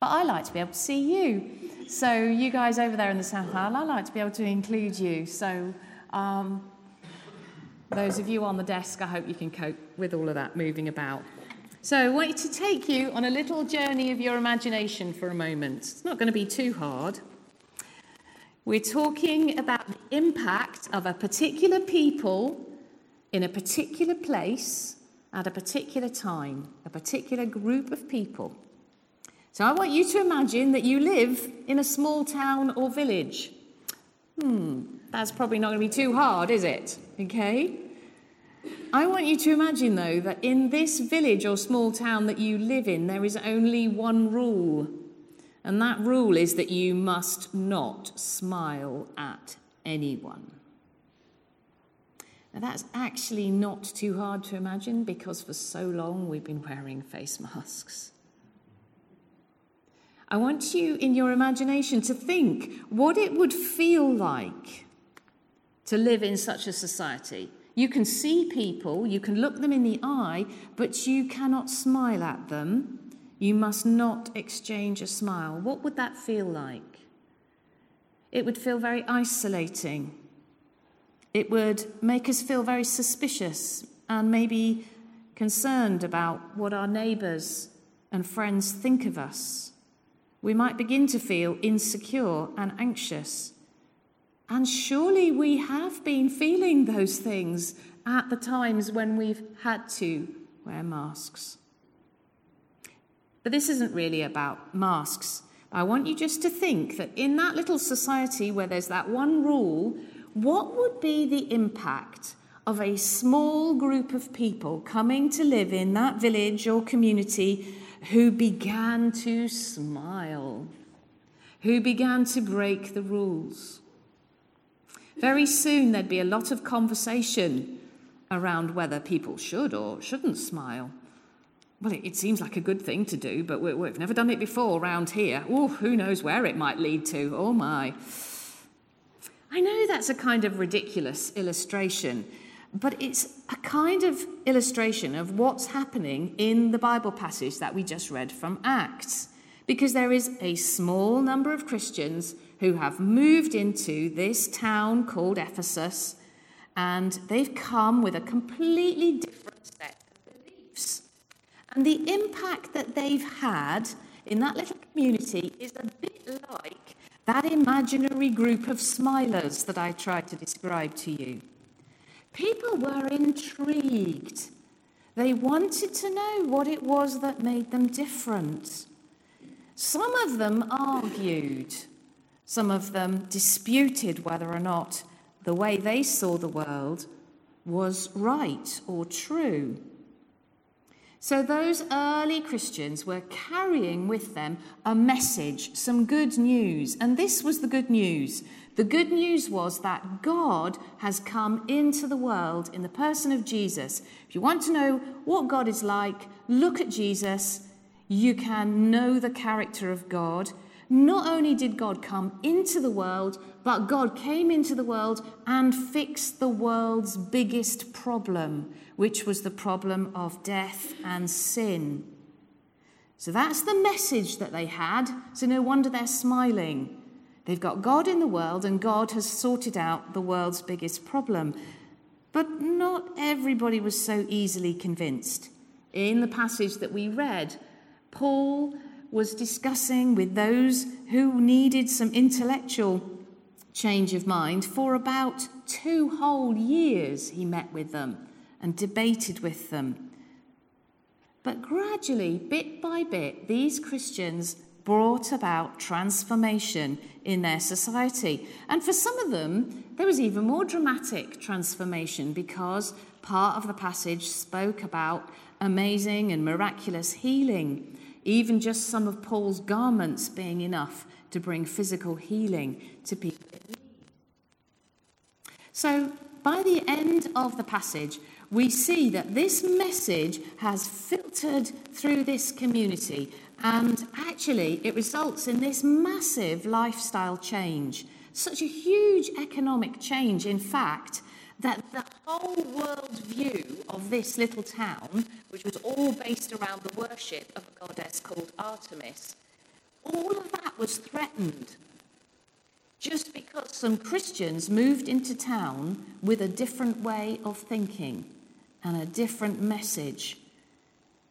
But I like to be able to see you. So, you guys over there in the South Hall, I like to be able to include you. So, um, those of you on the desk, I hope you can cope with all of that moving about. So, I want to take you on a little journey of your imagination for a moment. It's not going to be too hard. We're talking about the impact of a particular people in a particular place at a particular time, a particular group of people. So I want you to imagine that you live in a small town or village. Hmm, that's probably not going to be too hard, is it? Okay? I want you to imagine, though, that in this village or small town that you live in, there is only one rule. And that rule is that you must not smile at anyone. Now, that's actually not too hard to imagine because for so long we've been wearing face masks. I want you in your imagination to think what it would feel like to live in such a society. You can see people, you can look them in the eye, but you cannot smile at them. You must not exchange a smile. What would that feel like? It would feel very isolating. It would make us feel very suspicious and maybe concerned about what our neighbours and friends think of us we might begin to feel insecure and anxious. And surely we have been feeling those things at the times when we've had to wear masks. But this isn't really about masks. I want you just to think that in that little society where there's that one rule, what would be the impact of a small group of people coming to live in that village or community who began to smile, who began to break the rules. Very soon there'd be a lot of conversation around whether people should or shouldn't smile. Well, it, it seems like a good thing to do, but we, we've never done it before around here. Oh, who knows where it might lead to? Oh, my. I know that's a kind of ridiculous illustration, but it's a kind of illustration of what's happening in the Bible passage that we just read from Acts. Because there is a small number of Christians who have moved into this town called Ephesus, and they've come with a completely different set of beliefs. And the impact that they've had in that little community is a bit like that imaginary group of smilers that I tried to describe to you. People were intrigued. They wanted to know what it was that made them different. Some of them argued. Some of them disputed whether or not the way they saw the world was right or true. So, those early Christians were carrying with them a message, some good news. And this was the good news the good news was that God has come into the world in the person of Jesus. If you want to know what God is like, look at Jesus. You can know the character of God. Not only did God come into the world, but God came into the world and fixed the world's biggest problem, which was the problem of death and sin. So that's the message that they had. So no wonder they're smiling. They've got God in the world, and God has sorted out the world's biggest problem. But not everybody was so easily convinced. In the passage that we read, Paul was discussing with those who needed some intellectual change of mind for about two whole years. He met with them and debated with them. But gradually, bit by bit, these Christians brought about transformation in their society. And for some of them, there was even more dramatic transformation because part of the passage spoke about amazing and miraculous healing, even just some of Paul's garments being enough to bring physical healing to people. So, by the end of the passage, we see that this message has filtered through this community and actually, it results in this massive lifestyle change, such a huge economic change, in fact, that the whole world view of this little town, which was all based around the worship of a goddess called Artemis, all of that was threatened just because some Christians moved into town with a different way of thinking and a different message.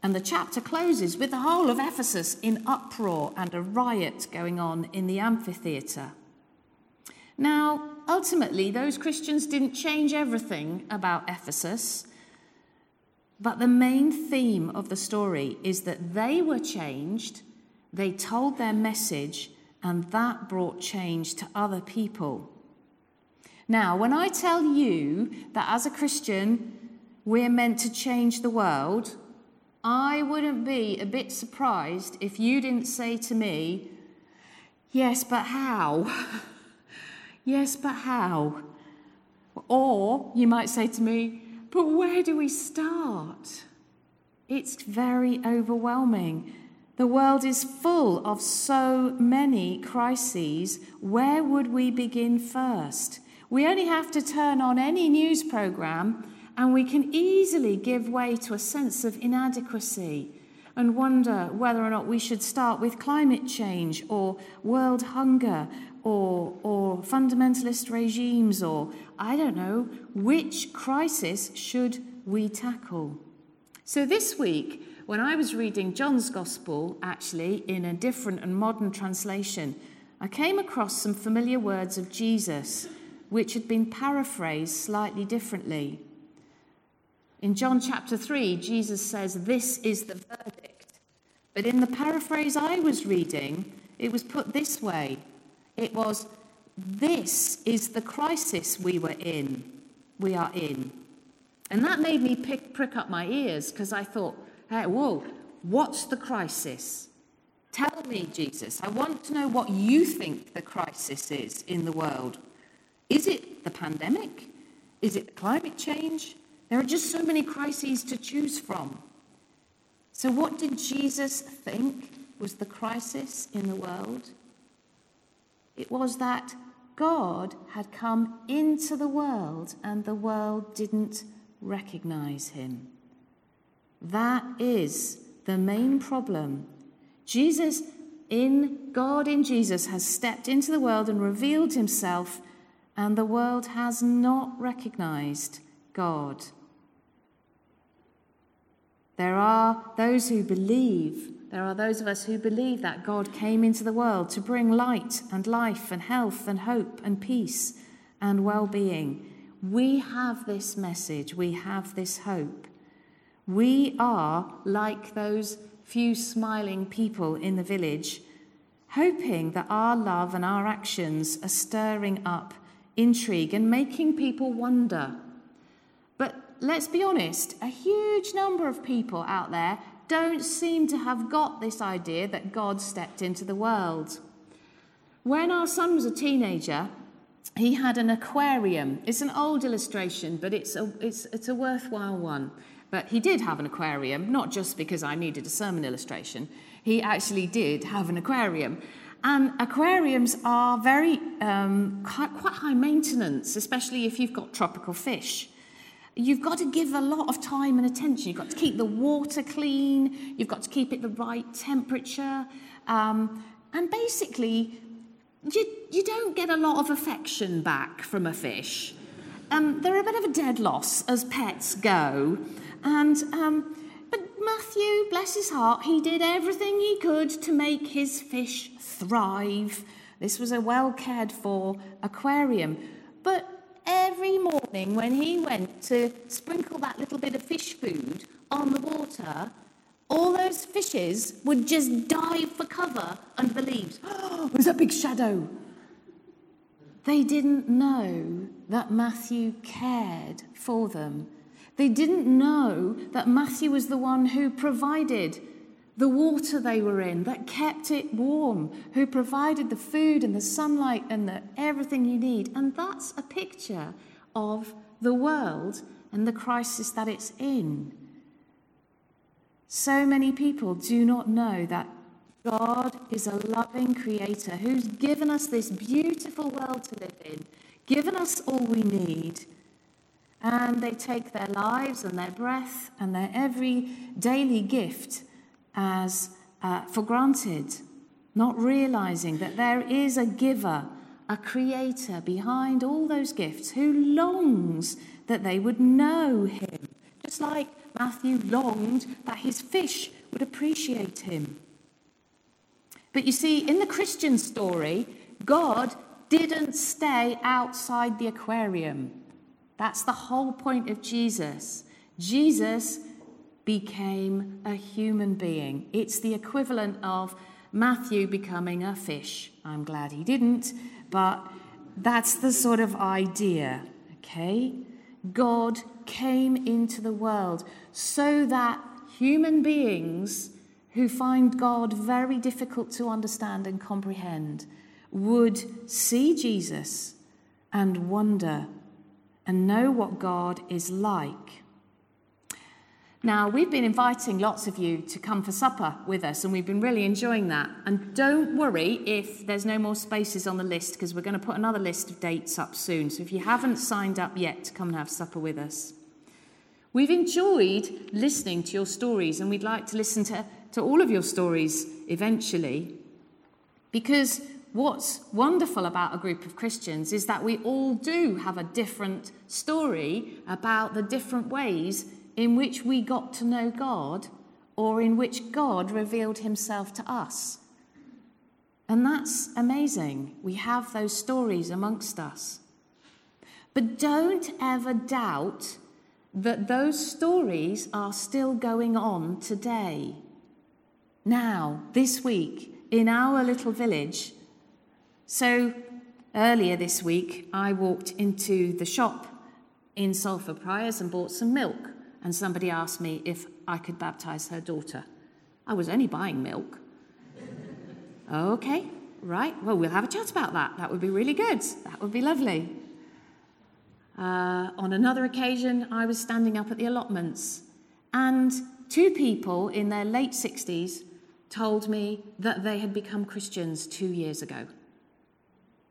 And the chapter closes with the whole of Ephesus in uproar and a riot going on in the amphitheatre. Now, ultimately, those Christians didn't change everything about Ephesus, but the main theme of the story is that they were changed, they told their message, and that brought change to other people. Now, when I tell you that as a Christian, we're meant to change the world, I wouldn't be a bit surprised if you didn't say to me, Yes, but how? yes, but how? Or you might say to me, But where do we start? It's very overwhelming. The world is full of so many crises. Where would we begin first? We only have to turn on any news program and we can easily give way to a sense of inadequacy and wonder whether or not we should start with climate change or world hunger or, or fundamentalist regimes or, I don't know, which crisis should we tackle? So this week, when I was reading John's Gospel, actually, in a different and modern translation, I came across some familiar words of Jesus, which had been paraphrased slightly differently. In John chapter 3, Jesus says, This is the verdict. But in the paraphrase I was reading, it was put this way it was, This is the crisis we were in, we are in. And that made me pick, prick up my ears because I thought, hey, whoa, what's the crisis? Tell me, Jesus. I want to know what you think the crisis is in the world. Is it the pandemic? Is it climate change? There are just so many crises to choose from. So, what did Jesus think was the crisis in the world? It was that God had come into the world and the world didn't recognize him. That is the main problem. Jesus, in God in Jesus, has stepped into the world and revealed himself, and the world has not recognized God. There are those who believe, there are those of us who believe that God came into the world to bring light and life and health and hope and peace and well being. We have this message, we have this hope. We are like those few smiling people in the village, hoping that our love and our actions are stirring up intrigue and making people wonder let's be honest, a huge number of people out there don't seem to have got this idea that God stepped into the world. When our son was a teenager, he had an aquarium. It's an old illustration, but it's a, it's, it's a worthwhile one. But he did have an aquarium, not just because I needed a sermon illustration. He actually did have an aquarium. And aquariums are very um, quite, quite high maintenance, especially if you've got tropical fish. You've got to give a lot of time and attention. You've got to keep the water clean, you've got to keep it the right temperature. Um, and basically, you, you don't get a lot of affection back from a fish. Um, they're a bit of a dead loss as pets go. And, um, but Matthew, bless his heart, he did everything he could to make his fish thrive. This was a well cared for aquarium. But every morning when he went to sprinkle that little bit of fish food on the water, all those fishes would just dive for cover under the leaves. Oh, there's a big shadow. They didn't know that Matthew cared for them. They didn't know that Matthew was the one who provided the water they were in that kept it warm, who provided the food and the sunlight and the, everything you need. And that's a picture of the world and the crisis that it's in. So many people do not know that God is a loving creator who's given us this beautiful world to live in, given us all we need. And they take their lives and their breath and their every daily gift as uh, for granted. not realizing that there is a giver, a creator behind all those gifts who longs that they would know him, just like Matthew longed that his fish would appreciate him. But you see, in the Christian story, God didn't stay outside the aquarium. That's the whole point of Jesus. Jesus became a human being. It's the equivalent of Matthew becoming a fish. I'm glad he didn't, but that's the sort of idea, okay? God came into the world so that human beings who find God very difficult to understand and comprehend would see Jesus and wonder and know what God is like. Now, we've been inviting lots of you to come for supper with us, and we've been really enjoying that. And don't worry if there's no more spaces on the list, because we're going to put another list of dates up soon. So if you haven't signed up yet to come and have supper with us, we've enjoyed listening to your stories, and we'd like to listen to, to all of your stories eventually. Because what's wonderful about a group of Christians is that we all do have a different story about the different ways in which we got to know God or in which God revealed himself to us. And that's amazing. We have those stories amongst us. But don't ever doubt that those stories are still going on today. Now, this week, in our little village. So, earlier this week, I walked into the shop in Sulphur Priors and bought some milk and somebody asked me if I could baptize her daughter. I was only buying milk. okay, right. Well, we'll have a chat about that. That would be really good. That would be lovely. Uh, on another occasion, I was standing up at the allotments, and two people in their late 60s told me that they had become Christians two years ago.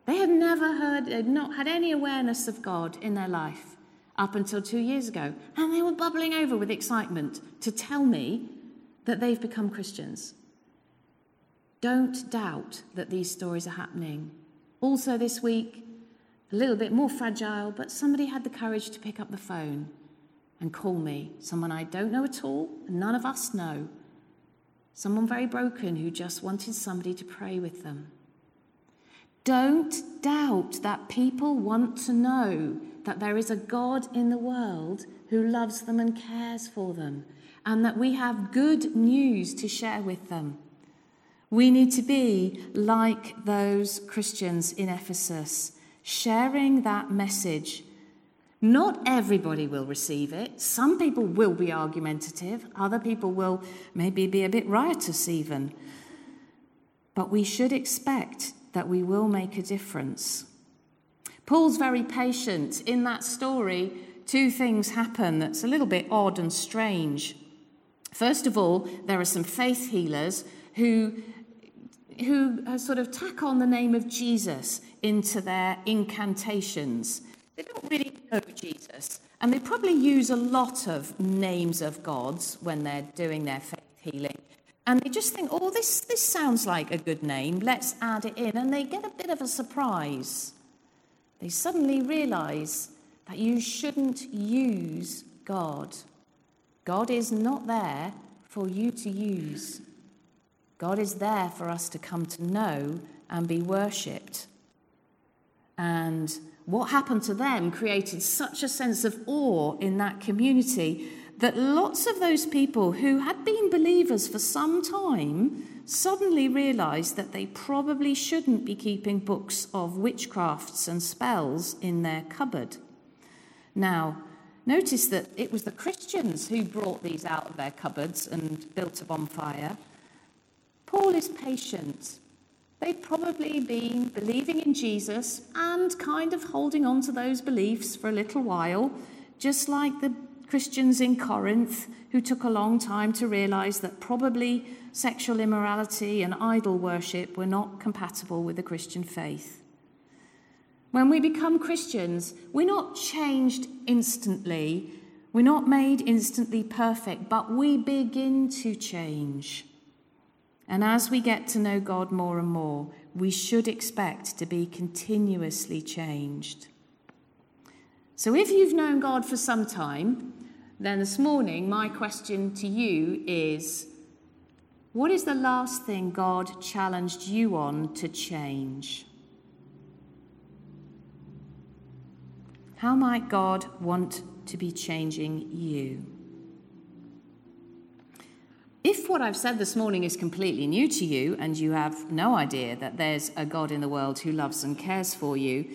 They had never heard, had not had any awareness of God in their life up until two years ago. And they were bubbling over with excitement to tell me that they've become Christians. Don't doubt that these stories are happening. Also, this week, a little bit more fragile, but somebody had the courage to pick up the phone and call me. Someone I don't know at all, and none of us know. Someone very broken who just wanted somebody to pray with them. Don't doubt that people want to know that there is a God in the world who loves them and cares for them, and that we have good news to share with them. We need to be like those Christians in Ephesus, sharing that message. Not everybody will receive it. Some people will be argumentative, other people will maybe be a bit riotous, even. But we should expect that we will make a difference. Paul's very patient. In that story, two things happen that's a little bit odd and strange. First of all, there are some faith healers who, who uh, sort of tack on the name of Jesus into their incantations. They don't really know Jesus, and they probably use a lot of names of gods when they're doing their faith healing. And they just think, oh, this, this sounds like a good name, let's add it in. And they get a bit of a surprise they suddenly realize that you shouldn't use God. God is not there for you to use. God is there for us to come to know and be worshipped. And what happened to them created such a sense of awe in that community that lots of those people who had been believers for some time suddenly realized that they probably shouldn't be keeping books of witchcrafts and spells in their cupboard. Now, notice that it was the Christians who brought these out of their cupboards and built a bonfire. Paul is patient. They'd probably been believing in Jesus and kind of holding on to those beliefs for a little while, just like the Christians in Corinth who took a long time to realize that probably sexual immorality and idol worship were not compatible with the Christian faith. When we become Christians, we're not changed instantly, we're not made instantly perfect, but we begin to change. And as we get to know God more and more, we should expect to be continuously changed. So if you've known God for some time, then this morning my question to you is what is the last thing God challenged you on to change? How might God want to be changing you? If what I've said this morning is completely new to you and you have no idea that there's a God in the world who loves and cares for you,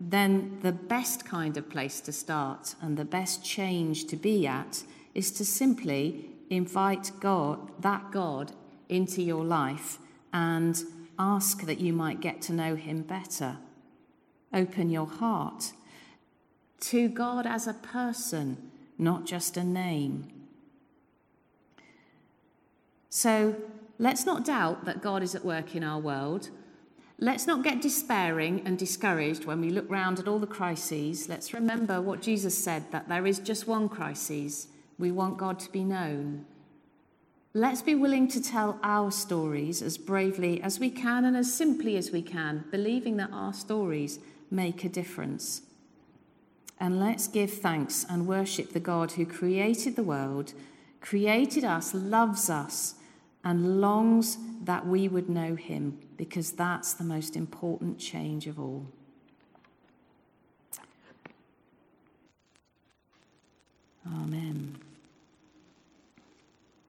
then the best kind of place to start and the best change to be at is to simply invite God, that God, into your life and ask that you might get to know him better. Open your heart to God as a person, not just a name. So let's not doubt that God is at work in our world. Let's not get despairing and discouraged when we look round at all the crises. Let's remember what Jesus said that there is just one crisis. We want God to be known. Let's be willing to tell our stories as bravely as we can and as simply as we can, believing that our stories make a difference. And let's give thanks and worship the God who created the world, created us, loves us, and longs that we would know him, because that's the most important change of all. Amen.